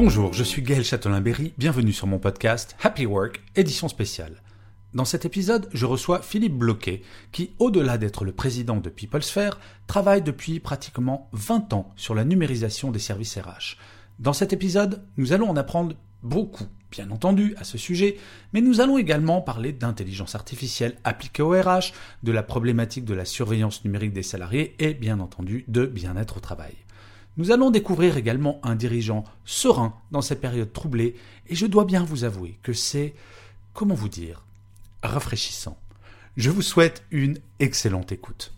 Bonjour, je suis Gaël Châtelain-Berry, bienvenue sur mon podcast Happy Work, édition spéciale. Dans cet épisode, je reçois Philippe Bloquet, qui, au-delà d'être le président de PeopleSphere, travaille depuis pratiquement 20 ans sur la numérisation des services RH. Dans cet épisode, nous allons en apprendre beaucoup, bien entendu, à ce sujet, mais nous allons également parler d'intelligence artificielle appliquée au RH, de la problématique de la surveillance numérique des salariés et, bien entendu, de bien-être au travail. Nous allons découvrir également un dirigeant serein dans cette période troublée, et je dois bien vous avouer que c'est, comment vous dire, rafraîchissant. Je vous souhaite une excellente écoute.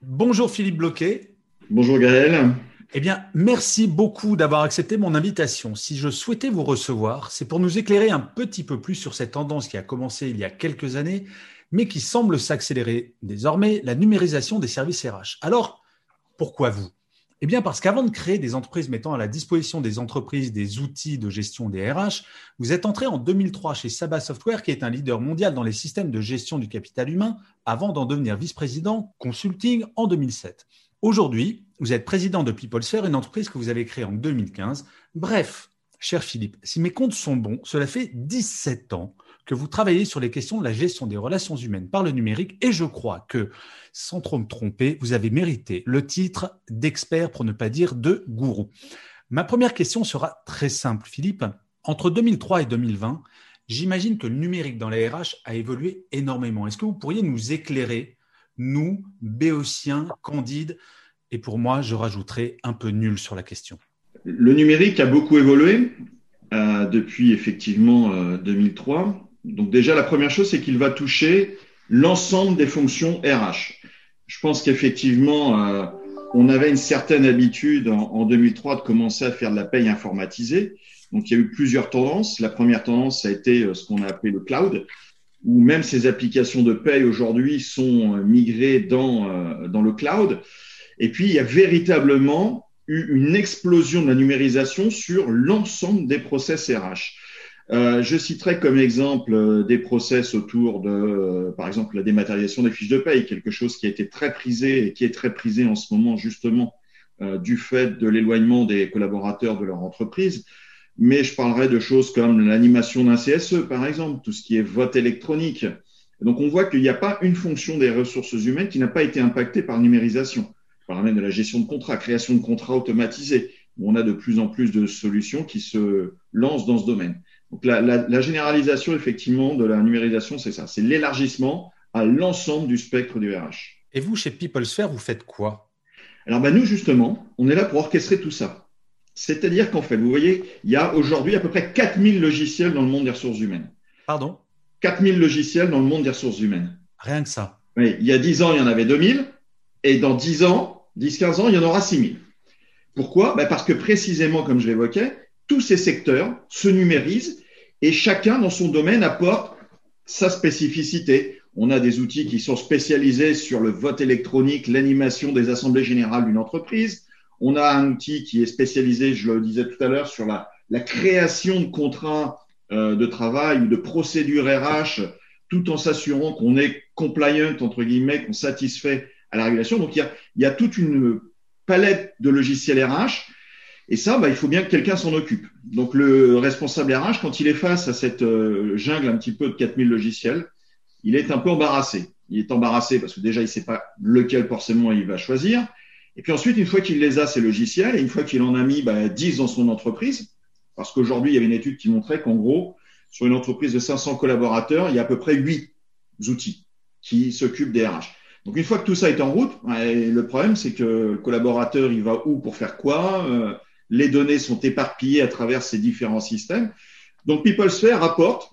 Bonjour Philippe Bloquet. Bonjour Gaël. Eh bien, merci beaucoup d'avoir accepté mon invitation. Si je souhaitais vous recevoir, c'est pour nous éclairer un petit peu plus sur cette tendance qui a commencé il y a quelques années, mais qui semble s'accélérer désormais, la numérisation des services RH. Alors, pourquoi vous? Eh bien, parce qu'avant de créer des entreprises mettant à la disposition des entreprises des outils de gestion des RH, vous êtes entré en 2003 chez Saba Software, qui est un leader mondial dans les systèmes de gestion du capital humain, avant d'en devenir vice-président consulting en 2007. Aujourd'hui, vous êtes président de PeopleSphere, une entreprise que vous avez créée en 2015. Bref, cher Philippe, si mes comptes sont bons, cela fait 17 ans que vous travaillez sur les questions de la gestion des relations humaines par le numérique et je crois que, sans trop me tromper, vous avez mérité le titre d'expert pour ne pas dire de gourou. Ma première question sera très simple, Philippe. Entre 2003 et 2020, j'imagine que le numérique dans la RH a évolué énormément. Est-ce que vous pourriez nous éclairer, nous, béotiens, candides, et pour moi, je rajouterai un peu nul sur la question Le numérique a beaucoup évolué euh, depuis effectivement euh, 2003. Donc déjà, la première chose, c'est qu'il va toucher l'ensemble des fonctions RH. Je pense qu'effectivement, euh, on avait une certaine habitude en, en, 2003 de commencer à faire de la paye informatisée. Donc il y a eu plusieurs tendances. La première tendance, ça a été euh, ce qu'on a appelé le cloud, où même ces applications de paye aujourd'hui sont euh, migrées dans, euh, dans le cloud. Et puis, il y a véritablement eu une explosion de la numérisation sur l'ensemble des process RH. Euh, je citerai comme exemple euh, des process autour de, euh, par exemple, la dématérialisation des fiches de paye, quelque chose qui a été très prisé et qui est très prisé en ce moment justement euh, du fait de l'éloignement des collaborateurs de leur entreprise. Mais je parlerai de choses comme l'animation d'un CSE, par exemple, tout ce qui est vote électronique. Donc on voit qu'il n'y a pas une fonction des ressources humaines qui n'a pas été impactée par numérisation. Je parle même de la gestion de contrats, création de contrats automatisés. On a de plus en plus de solutions qui se lancent dans ce domaine. Donc la, la, la, généralisation effectivement de la numérisation, c'est ça, c'est l'élargissement à l'ensemble du spectre du RH. Et vous, chez PeopleSphere, vous faites quoi? Alors ben, nous, justement, on est là pour orchestrer tout ça. C'est-à-dire qu'en fait, vous voyez, il y a aujourd'hui à peu près 4000 logiciels dans le monde des ressources humaines. Pardon? 4000 logiciels dans le monde des ressources humaines. Rien que ça. Oui, il y a 10 ans, il y en avait 2000, et dans 10 ans, 10-15 ans, il y en aura 6000. Pourquoi? Ben Parce que précisément, comme je l'évoquais, tous ces secteurs se numérisent et chacun dans son domaine apporte sa spécificité. On a des outils qui sont spécialisés sur le vote électronique, l'animation des assemblées générales d'une entreprise. On a un outil qui est spécialisé, je le disais tout à l'heure, sur la, création de contrats euh, de travail ou de procédures RH, tout en s'assurant qu'on est compliant, entre guillemets, qu'on satisfait à la régulation. Donc, il y a, il y a toute une palette de logiciels RH et ça, bah, il faut bien que quelqu'un s'en occupe. Donc le responsable RH, quand il est face à cette euh, jungle un petit peu de 4000 logiciels, il est un peu embarrassé. Il est embarrassé parce que déjà, il ne sait pas lequel forcément il va choisir. Et puis ensuite, une fois qu'il les a, ces logiciels, et une fois qu'il en a mis bah, 10 dans son entreprise, parce qu'aujourd'hui, il y avait une étude qui montrait qu'en gros, sur une entreprise de 500 collaborateurs, il y a à peu près 8 outils qui s'occupent des RH. Donc une fois que tout ça est en route, le problème c'est que le collaborateur il va où pour faire quoi euh, les données sont éparpillées à travers ces différents systèmes. Donc PeopleSphere rapporte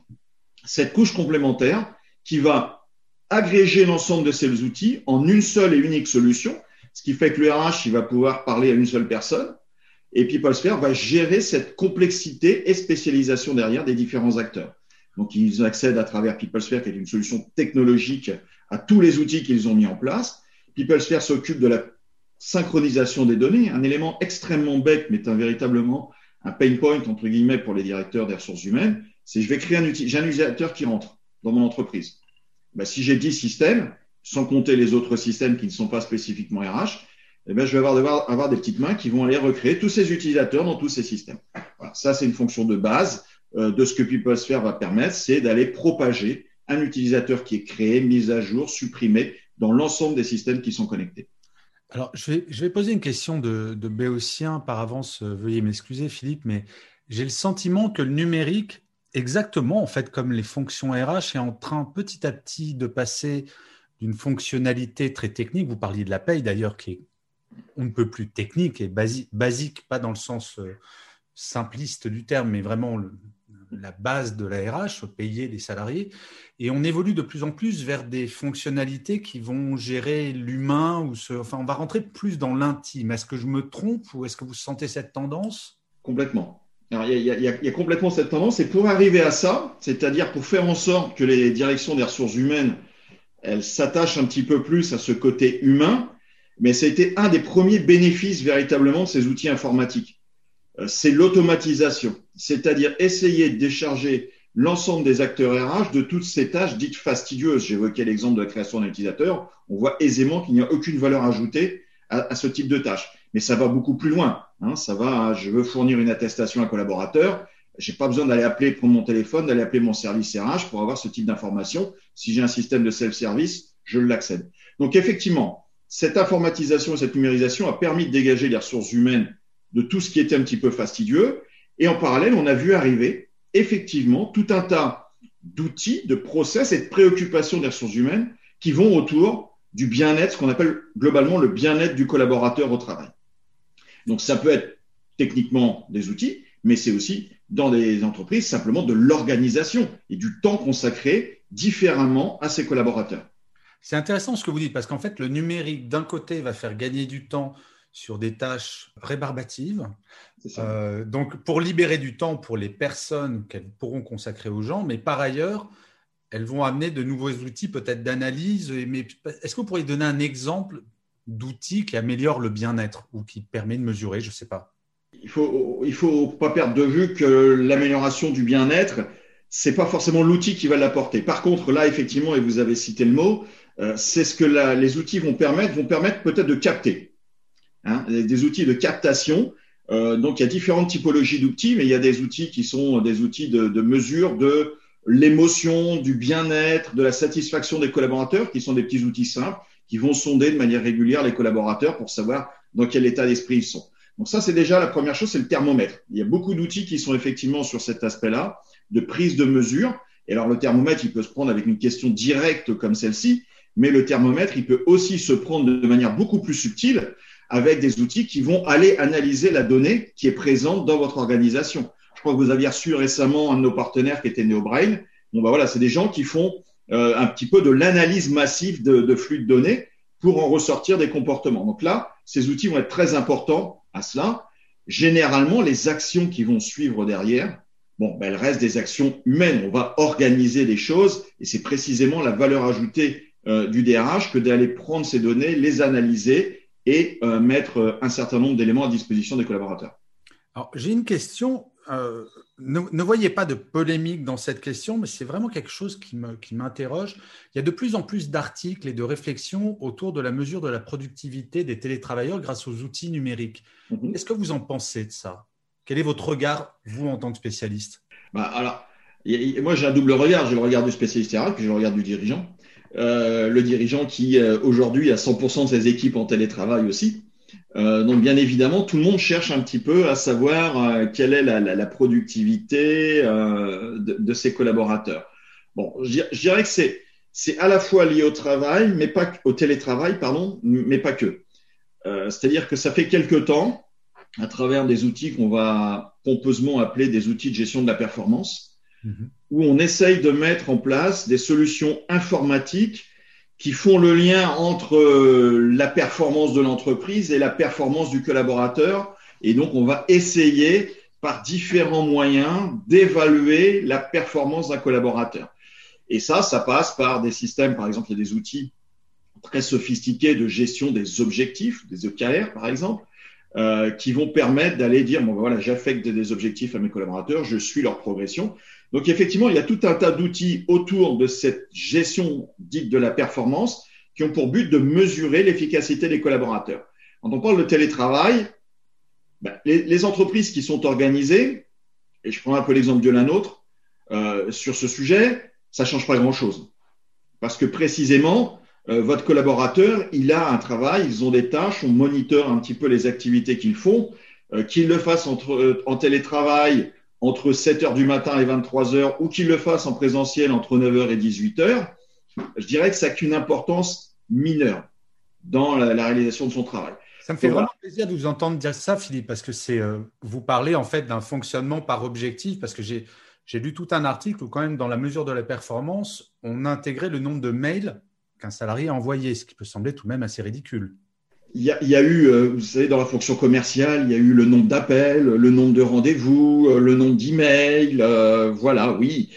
cette couche complémentaire qui va agréger l'ensemble de ces outils en une seule et unique solution, ce qui fait que le RH il va pouvoir parler à une seule personne. Et PeopleSphere va gérer cette complexité et spécialisation derrière des différents acteurs. Donc, ils accèdent à travers PeopleSphere, qui est une solution technologique, à tous les outils qu'ils ont mis en place. PeopleSphere s'occupe de la synchronisation des données, un élément extrêmement bête, mais un véritablement un pain point, entre guillemets, pour les directeurs des ressources humaines. C'est je vais créer un j'ai un utilisateur qui rentre dans mon entreprise. Ben, si j'ai 10 systèmes, sans compter les autres systèmes qui ne sont pas spécifiquement RH, eh ben, je vais avoir, avoir des petites mains qui vont aller recréer tous ces utilisateurs dans tous ces systèmes. Ça, c'est une fonction de base euh, de ce que PeopleSphere va permettre, c'est d'aller propager un utilisateur qui est créé, mis à jour, supprimé dans l'ensemble des systèmes qui sont connectés. Alors, je vais, poser une question de, de Béotien par avance. Euh, veuillez m'excuser, Philippe, mais j'ai le sentiment que le numérique, exactement en fait comme les fonctions RH, est en train petit à petit de passer d'une fonctionnalité très technique. Vous parliez de la paye d'ailleurs, qui est on ne peut plus technique et basique, pas dans le sens euh, simpliste du terme, mais vraiment la base de la RH, payer les salariés. Et on évolue de plus en plus vers des fonctionnalités qui vont gérer l'humain ou enfin, on va rentrer plus dans l'intime. Est-ce que je me trompe ou est-ce que vous sentez cette tendance? Complètement. Alors, il y, a, complètement cette tendance. Et pour arriver à ça, c'est-à-dire pour faire en sorte que les directions des ressources humaines, elles s'attachent un petit peu plus à ce côté humain, mais ça a été un des premiers bénéfices véritablement de ces outils informatiques. Euh, c'est l'automatisation, c'est-à-dire essayer de décharger l'ensemble des acteurs RH de toutes ces tâches dites fastidieuses. J'évoquais l'exemple de la création d'un utilisateur. On voit aisément qu'il n'y a aucune valeur ajoutée à, ce type de tâches. Mais ça va beaucoup plus loin. Hein. Ça va, je veux fournir une attestation à un collaborateur. J'ai pas besoin d'aller appeler, prendre mon téléphone, d'aller appeler mon service RH pour avoir ce type d'information. Si j'ai un système de self-service, je l'accède. Donc effectivement, cette informatisation et cette numérisation a permis de dégager les ressources humaines de tout ce qui était un petit peu fastidieux. Et en parallèle, on a vu arriver effectivement tout un tas d'outils, de process et de préoccupations des ressources humaines qui vont autour du bien-être, ce qu'on appelle globalement le bien-être du collaborateur au travail. Donc ça peut être techniquement des outils, mais c'est aussi dans des entreprises simplement de l'organisation et du temps consacré différemment à ses collaborateurs. C'est intéressant ce que vous dites, parce qu'en fait, le numérique, d'un côté, va faire gagner du temps sur des tâches rébarbatives. Euh, donc, pour libérer du temps pour les personnes qu'elles pourront consacrer aux gens, mais par ailleurs, elles vont amener de nouveaux outils, peut-être d'analyse. Mais est-ce que vous pourriez donner un exemple d'outil qui améliore le bien-être ou qui permet de mesurer Je ne sais pas? Il faut, il faut pas perdre de vue que l'amélioration du bien-être, c'est pas forcément l'outil qui va l'apporter. Par contre, là, effectivement, et vous avez cité le mot, euh, c'est ce que les outils vont permettre, vont permettre peut-être de capter. Hein, des outils de captation. Euh, donc, il y a différentes typologies d'outils, mais il y a des outils qui sont des outils de, mesure de l'émotion, du bien-être, de la satisfaction des collaborateurs, qui sont des petits outils simples, qui vont sonder de manière régulière les collaborateurs pour savoir dans quel état d'esprit ils sont. Donc ça, c'est déjà la première chose, c'est le thermomètre. Il y a beaucoup d'outils qui sont effectivement sur cet aspect-là, de prise de mesure. Et alors, le thermomètre, il peut se prendre avec une question directe comme celle-ci, mais le thermomètre, il peut aussi se prendre de manière beaucoup plus subtile avec des outils qui vont aller analyser la donnée qui est présente dans votre organisation. Je crois que vous aviez reçu récemment un de nos partenaires qui était NeoBrain. Bon, ben voilà, c'est des gens qui font euh, un petit peu de l'analyse massive de, de, flux de données pour en ressortir des comportements. Donc là, ces outils vont être très importants à cela. Généralement, les actions qui vont suivre derrière, bon, ben, elles restent des actions humaines. On va organiser des choses et c'est précisément la valeur ajoutée euh, du DRH que d'aller prendre ces données, les analyser et euh, mettre euh, un certain nombre d'éléments à disposition des collaborateurs. Alors, j'ai une question. ne, voyez pas de polémique dans cette question, mais c'est vraiment quelque chose qui m'interroge. Il y a de plus en plus d'articles et de réflexions autour de la mesure de la productivité des télétravailleurs grâce aux outils numériques. Mm-hmm. Qu'est-ce que vous en pensez de ça? Quel est votre regard, vous, en tant que spécialiste? Bah, Alors, moi, j'ai un double regard. J'ai le regard du spécialiste RH, puis j'ai le regard du dirigeant. Euh, le dirigeant qui euh, aujourd'hui a 100% de ses équipes en télétravail aussi. Euh, donc bien évidemment, tout le monde cherche un petit peu à savoir quelle est la, productivité de, ses collaborateurs. Bon, je, dirais que c'est c'est à la fois lié au travail, mais pas au télétravail, pardon, mais pas que. C'est-à-dire que ça fait quelque temps, à travers des outils qu'on va pompeusement appeler des outils de gestion de la performance, mm-hmm où on essaye de mettre en place des solutions informatiques qui font le lien entre euh, la performance de l'entreprise et la performance du collaborateur. Et donc, on va essayer par différents moyens d'évaluer la performance d'un collaborateur. Et ça, ça passe par des systèmes, par exemple, il y a des outils très sophistiqués de gestion des objectifs, des OKR par exemple, euh, qui vont permettre d'aller dire, bon, ben voilà, j'affecte des objectifs à mes collaborateurs, je suis leur progression. Donc effectivement, il y a tout un tas d'outils autour de cette gestion dite de la performance qui ont pour but de mesurer l'efficacité des collaborateurs. Quand on parle de télétravail, ben, les, les, entreprises qui sont organisées, et je prends un peu l'exemple de la nôtre, euh, sur ce sujet, ça change pas grand-chose. Parce que précisément, euh, votre collaborateur, il a un travail, ils ont des tâches, on monitore un petit peu les activités qu'ils font, euh, qu'ils le fassent entre, euh, en télétravail entre 7 heures du matin et 23 heures ou qu'ils le fassent en présentiel entre 9 heures et 18 heures, je dirais que ça n'a qu'une importance mineure dans la, la, réalisation de son travail. Ça me fait vraiment plaisir de vous entendre dire ça, Philippe, parce que c'est vous parlez en fait d'un fonctionnement par objectif, parce que j'ai j'ai lu tout un article où quand même dans la mesure de la performance, on intégrait le nombre de mails qu'un salarié a envoyé, ce qui peut sembler tout de même assez ridicule. Il y, a, il y a eu, euh, vous savez, dans la fonction commerciale, il y a eu le nombre d'appels, le nombre de rendez-vous, euh, le nombre d'emails, euh, voilà, oui.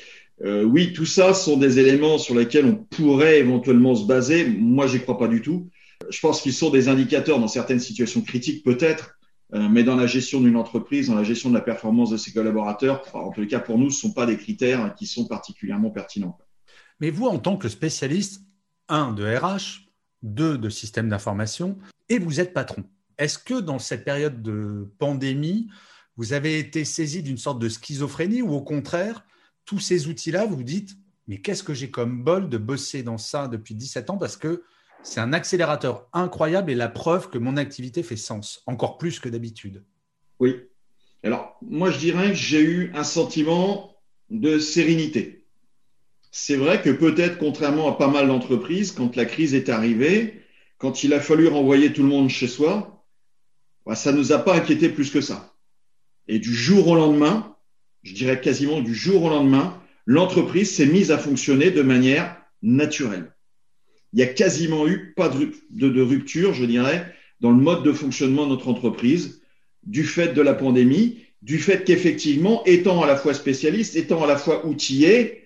Euh, oui, tout ça sont des éléments sur lesquels on pourrait éventuellement se baser. Moi, j'y crois pas du tout. Je pense qu'ils sont des indicateurs dans certaines situations critiques, peut-être, euh, mais dans la gestion d'une entreprise, dans la gestion de la performance de ses collaborateurs, en tous les cas pour nous, ce ne sont pas des critères qui sont particulièrement pertinents. Mais vous, en tant que spécialiste, un, de RH, deux, de système d'information, et vous êtes patron. Est-ce que dans cette période de pandémie, vous avez été saisi d'une sorte de schizophrénie ou au contraire, tous ces outils-là, vous vous dites, mais qu'est-ce que j'ai comme bol de bosser dans ça depuis 17 ans parce que c'est un accélérateur incroyable et la preuve que mon activité fait sens, encore plus que d'habitude. Oui. Alors, moi, je dirais que j'ai eu un sentiment de sérénité c'est vrai que peut-être, contrairement à pas mal d'entreprises, quand la crise est arrivée, quand il a fallu renvoyer tout le monde chez soi, bah, ça ne nous a pas inquiété plus que ça. Et du jour au lendemain, je dirais quasiment du jour au lendemain, l'entreprise s'est mise à fonctionner de manière naturelle. Il n'y a quasiment eu pas de, rupture, je dirais, dans le mode de fonctionnement de notre entreprise, du fait de la pandémie, du fait qu'effectivement, étant à la fois spécialiste, étant à la fois outillé,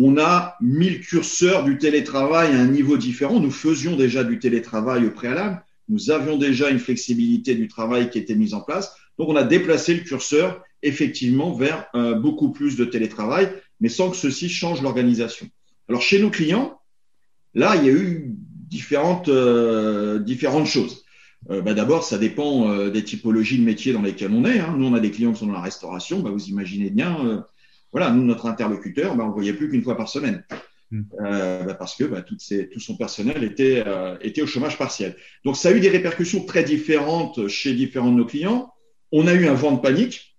on a mis le curseur du télétravail à un niveau différent. Nous faisions déjà du télétravail au préalable. Nous avions déjà une flexibilité du travail qui était mise en place. Donc, on a déplacé le curseur effectivement vers euh, beaucoup plus de télétravail, mais sans que ceci change l'organisation. Alors, chez nos clients, là, il y a eu différentes, euh, différentes choses. Euh, bah, D'abord, ça dépend des typologies de métiers dans lesquels on est. Hein. Nous, on a des clients qui sont dans la restauration. Bah, vous imaginez bien voilà, nous, notre interlocuteur, bah, on ne voyait plus qu'une fois par semaine. Hmm. Euh, bah parce que bah, ces, tout son personnel était, euh, était au chômage partiel. Donc ça a eu des répercussions très différentes chez différents de nos clients. On a eu un vent de panique.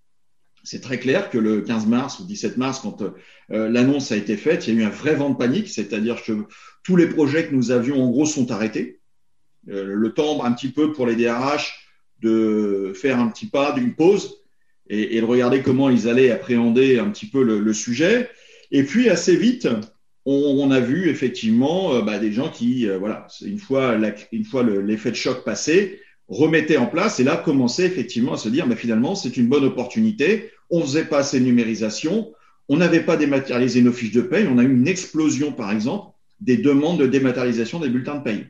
C'est très clair que le 15 mars ou 17 mars, quand euh, l'annonce a été faite, il y a eu un vrai vent de panique, c'est-à-dire que tous les projets que nous avions en gros sont arrêtés. Euh, le temps un petit peu pour les DRH de faire un petit pas, d'une pause et, et, de regarder comment ils allaient appréhender un petit peu le, le sujet. Et puis assez vite, on, on a vu effectivement euh, bah, des gens qui, euh, voilà, une fois, la, une fois l'effet de choc passé, remettaient en place et là commençaient effectivement à se dire, bah, finalement, c'est une bonne opportunité. On faisait pas assez de numérisation, on n'avait pas dématérialisé nos fiches de paye, on a eu une explosion, par exemple, des demandes de dématérialisation des bulletins de paye.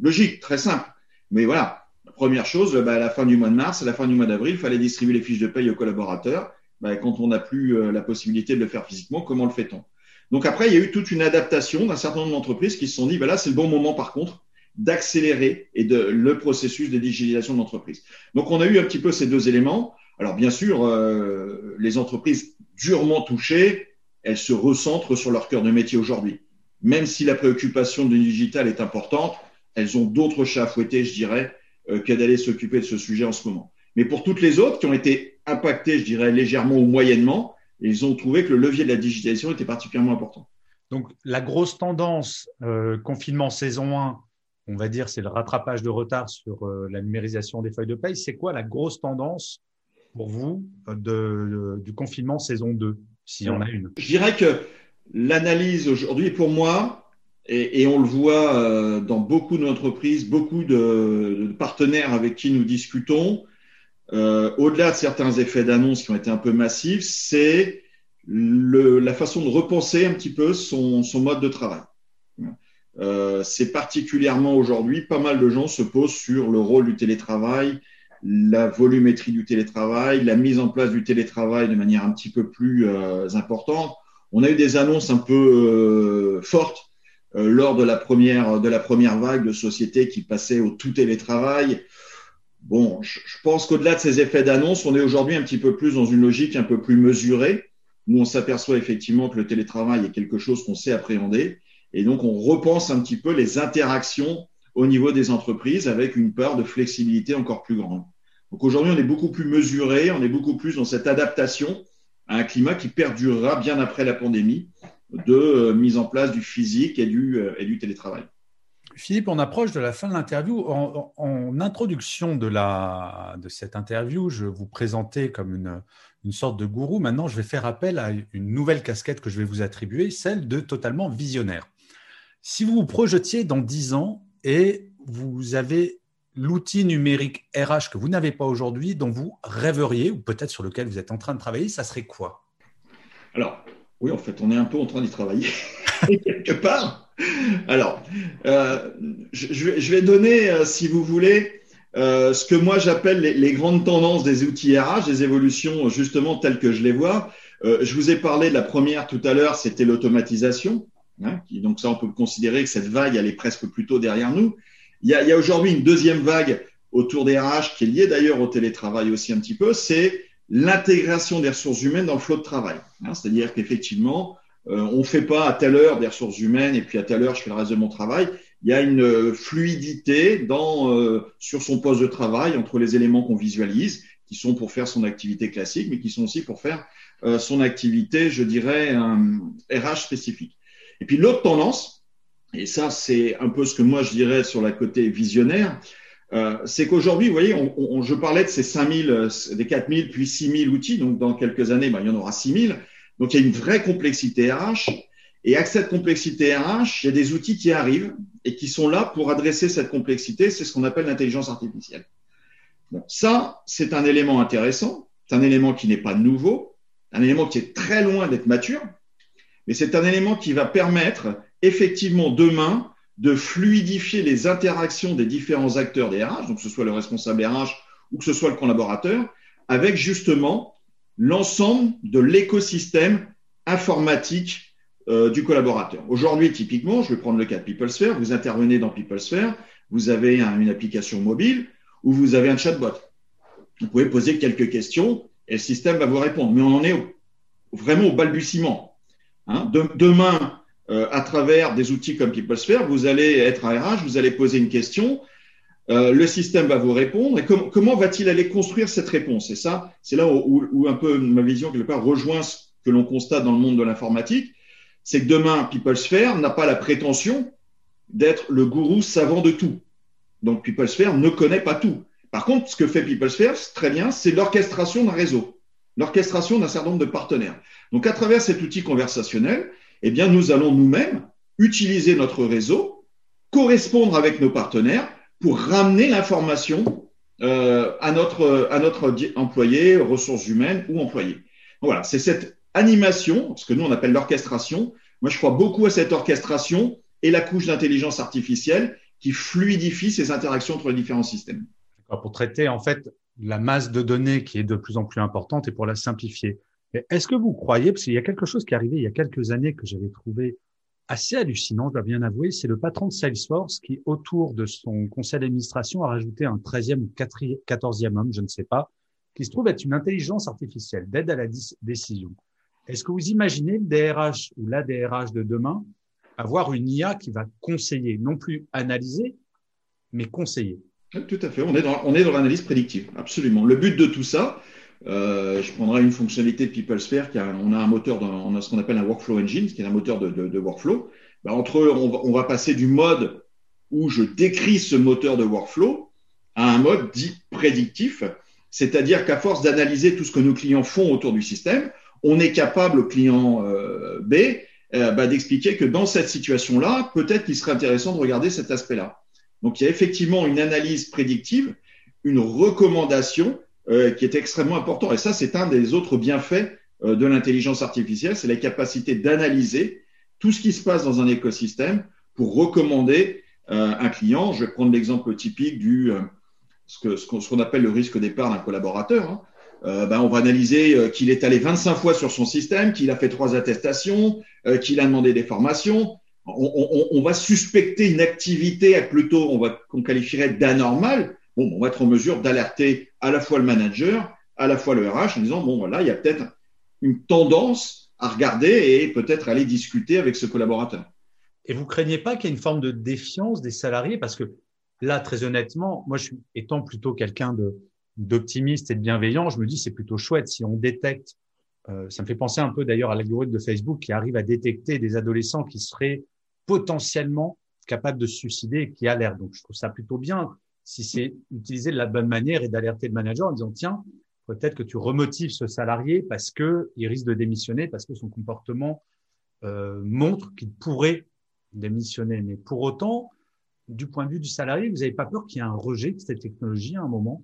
Logique, très simple. Mais voilà, Première chose, bah, à la fin du mois de mars, à la fin du mois d'avril, il fallait distribuer les fiches de paye aux collaborateurs. Bah, quand on n'a plus euh, la possibilité de le faire physiquement, comment le fait-on? Donc après, il y a eu toute une adaptation d'un certain nombre d'entreprises qui se sont dit, bah, là, c'est le bon moment par contre d'accélérer et le processus de digitalisation de l'entreprise. Donc on a eu un petit peu ces deux éléments. Alors bien sûr, euh, les entreprises durement touchées, elles se recentrent sur leur cœur de métier aujourd'hui. Même si la préoccupation du digital est importante, elles ont d'autres chats à fouetter, je dirais, que d'aller s'occuper de ce sujet en ce moment. Mais pour toutes les autres qui ont été impactées, je dirais, légèrement ou moyennement, ils ont trouvé que le levier de la digitalisation était particulièrement important. Donc, la grosse tendance, euh, confinement saison 1, on va dire, c'est le rattrapage de retard sur euh, la numérisation des feuilles de paye. C'est quoi la grosse tendance pour vous de, de, du confinement saison 2, s'il y en a une? Je dirais que l'analyse aujourd'hui, pour moi, et, on le voit euh, dans beaucoup d'entreprises, beaucoup de, partenaires avec qui nous discutons, euh, au-delà de certains effets d'annonce qui ont été un peu massifs, c'est la façon de repenser un petit peu son, mode de travail. Euh, c'est particulièrement aujourd'hui, pas mal de gens se posent sur le rôle du télétravail, la volumétrie du télétravail, la mise en place du télétravail de manière un petit peu plus importante. On a eu des annonces un peu fortes lors de la première de la première vague de sociétés qui passaient au tout télétravail. Bon, je, pense qu'au-delà de ces effets d'annonce, on est aujourd'hui un petit peu plus dans une logique un peu plus mesurée. Nous, on s'aperçoit effectivement que le télétravail est quelque chose qu'on sait appréhender, et donc on repense un petit peu les interactions au niveau des entreprises avec une part de flexibilité encore plus grande. Donc aujourd'hui, on est beaucoup plus mesuré, on est beaucoup plus dans cette adaptation à un climat qui perdurera bien après la pandémie de euh, mise en place du physique et du, euh, et du télétravail. Philippe, on approche de la fin de l'interview. En, introduction de, la, de cette interview, je vous présentais comme une, une sorte de gourou. Maintenant, je vais faire appel à une nouvelle casquette que je vais vous attribuer, celle de totalement visionnaire. Si vous vous projetiez dans 10 ans et vous avez l'outil numérique RH que vous n'avez pas aujourd'hui, dont vous rêveriez, ou peut-être sur lequel vous êtes en train de travailler, ça serait quoi? Alors, oui, en fait, on est un peu en train d'y travailler, quelque part. Alors, euh, je, vais donner, euh, si vous voulez, euh, ce que moi j'appelle les, grandes tendances des outils RH, des évolutions justement telles que je les vois. je vous ai parlé de la première tout à l'heure, c'était l'automatisation. Hein, donc ça, on peut considérer que cette vague, elle est presque plutôt derrière nous. Il y a, il y a aujourd'hui une deuxième vague autour des RH qui est liée d'ailleurs au télétravail aussi un petit peu, c'est l'intégration des ressources humaines dans le flot de travail. Hein, C'est-à-dire qu'effectivement, euh, on ne fait pas à telle heure des ressources humaines et puis à telle heure je fais le reste de mon travail. Il y a une euh, fluidité dans, euh, sur son poste de travail entre les éléments qu'on visualise, qui sont pour faire son activité classique, mais qui sont aussi pour faire euh, son activité, je dirais, RH spécifique. Et puis l'autre tendance, et ça c'est un peu ce que moi je dirais sur la côté visionnaire, euh, c'est qu'aujourd'hui, vous voyez, on, je parlais de ces 5000, euh, des 4000, puis 6000 outils. Donc, dans quelques années, ben, il y en aura 6000. Donc, il y a une vraie complexité RH. Et avec cette complexité RH, il y a des outils qui arrivent et qui sont là pour adresser cette complexité. C'est ce qu'on appelle l'intelligence artificielle. Bon, ça, c'est un élément intéressant. C'est un élément qui n'est pas nouveau, un élément qui est très loin d'être mature, mais c'est un élément qui va permettre effectivement demain de fluidifier les interactions des différents acteurs des RH, donc que ce soit le responsable RH ou que ce soit le collaborateur, avec justement l'ensemble de l'écosystème informatique euh, du collaborateur. Aujourd'hui, typiquement, je vais prendre le cas de PeopleSphere, vous intervenez dans PeopleSphere, vous avez une application mobile ou vous avez un chatbot. Vous pouvez poser quelques questions et le système va vous répondre. Mais on en est vraiment au balbutiement. Hein. demain, euh, à travers des outils comme PeopleSphere, vous allez être un RH, vous allez poser une question, euh, le système va vous répondre. Et comment va-t-il aller construire cette réponse? Et ça, c'est là où, un peu ma vision quelque part rejoint ce que l'on constate dans le monde de l'informatique, c'est que demain, PeopleSphere n'a pas la prétention d'être le gourou savant de tout. Donc PeopleSphere ne connaît pas tout. Par contre, ce que fait PeopleSphere, très bien, c'est l'orchestration d'un réseau, l'orchestration d'un certain nombre de partenaires. Donc à travers cet outil conversationnel, eh bien, nous allons nous-mêmes utiliser notre réseau, correspondre avec nos partenaires pour ramener l'information euh, à, notre, à notre employé, ressources humaines ou employé. Voilà, c'est cette animation, ce que nous on appelle l'orchestration. Moi, je crois beaucoup à cette orchestration et la couche d'intelligence artificielle qui fluidifie ces interactions entre les différents systèmes. Pour traiter en fait la masse de données qui est de plus en plus importante et pour la simplifier. Est-ce que vous croyez, parce qu'il y a quelque chose qui est arrivé il y a quelques années que j'avais trouvé assez hallucinant, je dois bien avouer, c'est le patron de Salesforce qui, autour de son conseil d'administration, a rajouté un 13e ou 14e homme, je ne sais pas, qui se trouve être une intelligence artificielle d'aide à la décision. Est-ce que vous imaginez le DRH ou la DRH de demain avoir une IA qui va conseiller, non plus analyser, mais conseiller? Tout à fait, on est dans, on est dans l'analyse prédictive, absolument. Le but de tout ça, euh, je prendrai une fonctionnalité de PeopleSphere, qui a, on a un moteur, on a ce qu'on appelle un workflow engine, qui est un moteur de, de, de workflow. Ben, entre eux, on va, on va passer du mode où je décris ce moteur de workflow à un mode dit prédictif, c'est-à-dire qu'à force d'analyser tout ce que nos clients font autour du système, on est capable au client euh, B bah, d'expliquer que dans cette situation-là, peut-être qu'il serait intéressant de regarder cet aspect-là. Donc il y a effectivement une analyse prédictive, une recommandation qui est extrêmement importante. Et ça, c'est un des autres bienfaits de l'intelligence artificielle, c'est la capacité d'analyser tout ce qui se passe dans un écosystème pour recommander euh, un client. Je vais prendre l'exemple typique du euh, ce qu'on ce qu'on appelle le risque départ d'un collaborateur. Hein. Euh, ben, on va analyser qu'il est allé 25 fois sur son système, qu'il a fait trois attestations, qu'il a demandé des formations. On, on, on, va suspecter une activité plutôt, on va qu'on qualifierait d'anormale. Bon, on va être en mesure d'alerter à la fois le manager, à la fois le RH en disant bon voilà, il y a peut-être une tendance à regarder et peut-être aller discuter avec ce collaborateur. Et vous craignez pas qu'il y ait une forme de défiance des salariés? Parce que là, très honnêtement, moi, étant plutôt quelqu'un de d'optimiste et de bienveillant, je me dis c'est plutôt chouette si on détecte. Euh, ça me fait penser un peu d'ailleurs à l'algorithme de Facebook qui arrive à détecter des adolescents qui seraient potentiellement capables de se suicider et qui alertent. Donc je trouve ça plutôt bien si c'est utilisé de la bonne manière et d'alerter le manager en disant tiens peut-être que tu remotives ce salarié parce que il risque de démissionner parce que son comportement euh, montre qu'il pourrait démissionner. Mais pour autant, du point de vue du salarié, vous n'avez pas peur qu'il y ait un rejet de cette technologie à un moment?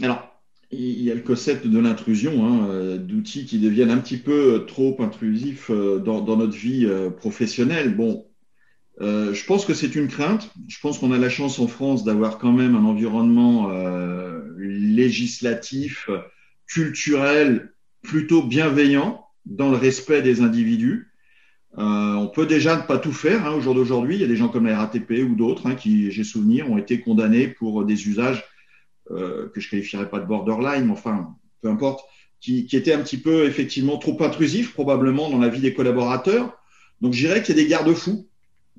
Alors, il y a le concept de l'intrusion, hein, euh, d'outils qui deviennent un petit peu trop intrusifs euh, dans, notre vie professionnelle. Bon, je pense que c'est une crainte. Je pense qu'on a la chance en France d'avoir quand même un environnement législatif, culturel, plutôt bienveillant dans le respect des individus. Euh, on peut déjà ne pas tout faire. Hein, au jour d'aujourd'hui, il y a des gens comme la RATP ou d'autres hein, qui, j'ai souvenir, ont été condamnés pour des usages euh, que je qualifierais pas de borderline, mais enfin, peu importe, qui, qui étaient un petit peu effectivement trop intrusifs probablement dans la vie des collaborateurs. Donc, je dirais qu'il y a des garde-fous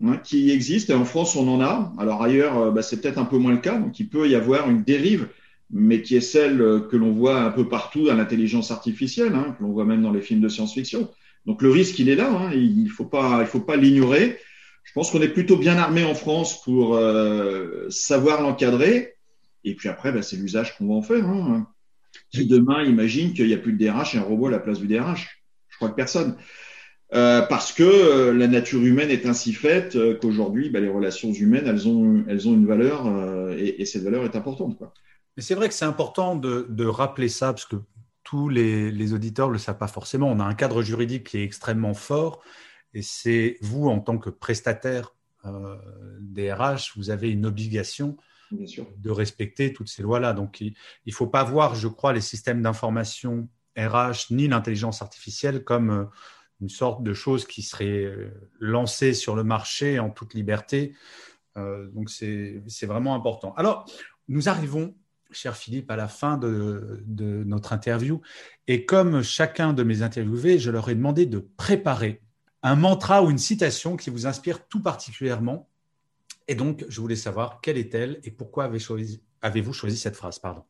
hein, qui existent. Et en France, on en a. Alors ailleurs, euh, bah, c'est peut-être un peu moins le cas. Donc, il peut y avoir une dérive, mais qui est celle que l'on voit un peu partout dans l'intelligence artificielle, hein, que l'on voit même dans les films de science-fiction. Donc le risque, il est là, hein, il ne faut pas, il faut pas l'ignorer. Je pense qu'on est plutôt bien armé en France pour euh, savoir l'encadrer. Et puis après, bah, c'est l'usage qu'on va en faire. Hein. Si demain, imagine qu'il n'y a plus de DRH et un robot à la place du DRH. Je crois que personne. Euh, parce que euh, la nature humaine est ainsi faite euh, qu'aujourd'hui, bah, les relations humaines, elles ont, elles ont une valeur et, et, cette valeur est importante. Quoi. Mais c'est vrai que c'est important de, de rappeler ça, parce que tous les, auditeurs ne le savent pas forcément. On a un cadre juridique qui est extrêmement fort et c'est vous, en tant que prestataire des RH, vous avez une obligation de respecter toutes ces lois-là. Donc, il ne faut pas voir, je crois, les systèmes d'information RH ni l'intelligence artificielle comme une sorte de chose qui serait euh, lancée sur le marché en toute liberté. donc, c'est vraiment important. Alors, nous arrivons cher Philippe, à la fin de, notre interview. Et comme chacun de mes interviewés, je leur ai demandé de préparer un mantra ou une citation qui vous inspire tout particulièrement. Et donc, je voulais savoir quelle est-elle et pourquoi avez-vous choisi, choisi, cette phrase? Pardon.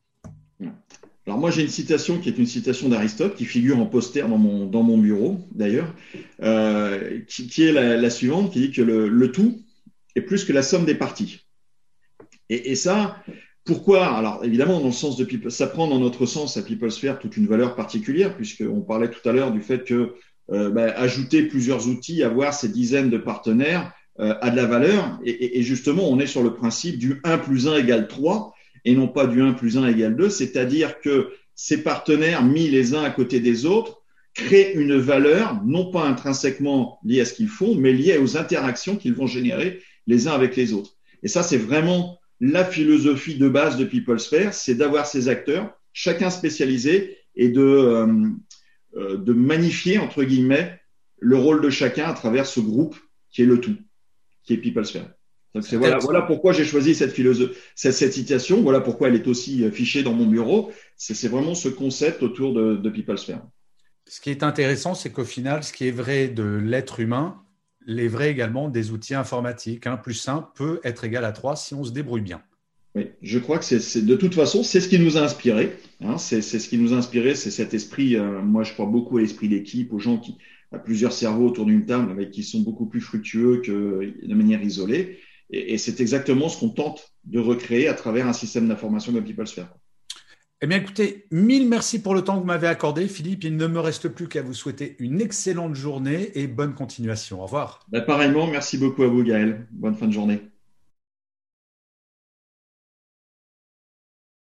Alors moi, j'ai une citation qui est une citation d'Aristote qui figure en poster dans mon, dans mon bureau, d'ailleurs, euh, qui, est la, suivante, qui dit que le, tout est plus que la somme des parties. Et, et ça, pourquoi? Alors évidemment, dans le sens de people, ça prend dans notre sens à PeopleSphere toute une valeur particulière, puisqu'on parlait tout à l'heure du fait que euh, bah, ajouter plusieurs outils, avoir ces dizaines de partenaires euh, a de la valeur. Et, et, justement, on est sur le principe du 1 plus 1 égale 3 et non pas du 1 plus 1 égale 2, c'est-à-dire que ces partenaires mis les uns à côté des autres créent une valeur, non pas intrinsèquement liée à ce qu'ils font, mais liée aux interactions qu'ils vont générer les uns avec les autres. Et ça, c'est vraiment la philosophie de base de PeopleSphere, c'est d'avoir ces acteurs, chacun spécialisé, et de, euh, euh, de magnifier, entre guillemets, le rôle de chacun à travers ce groupe qui est le tout, qui est PeopleSphere. Donc voilà, voilà pourquoi j'ai choisi cette philosophie, cette, cette, citation, voilà pourquoi elle est aussi euh, fichée dans mon bureau. C'est vraiment ce concept autour de, de PeopleSphere. Ce qui est intéressant, c'est qu'au final, ce qui est vrai de l'être humain, les vrais également des outils informatiques. Un plus 1 peut être égal à 3 si on se débrouille bien. Oui, je crois que c'est de toute façon, c'est ce qui nous a inspiré. Hein, c'est ce qui nous a inspiré, c'est cet esprit. Euh, moi, je crois beaucoup à l'esprit d'équipe, aux gens qui ont plusieurs cerveaux autour d'une table, avec qui sont beaucoup plus fructueux que de manière isolée. Et, et c'est exactement ce qu'on tente de recréer à travers un système d'information comme PeopleSphere. Eh bien, écoutez, mille merci pour le temps que vous m'avez accordé, Philippe. Il ne me reste plus qu'à vous souhaiter une excellente journée et bonne continuation. Au revoir. Bah, pareillement, merci beaucoup à vous, Gaël. Bonne fin de journée.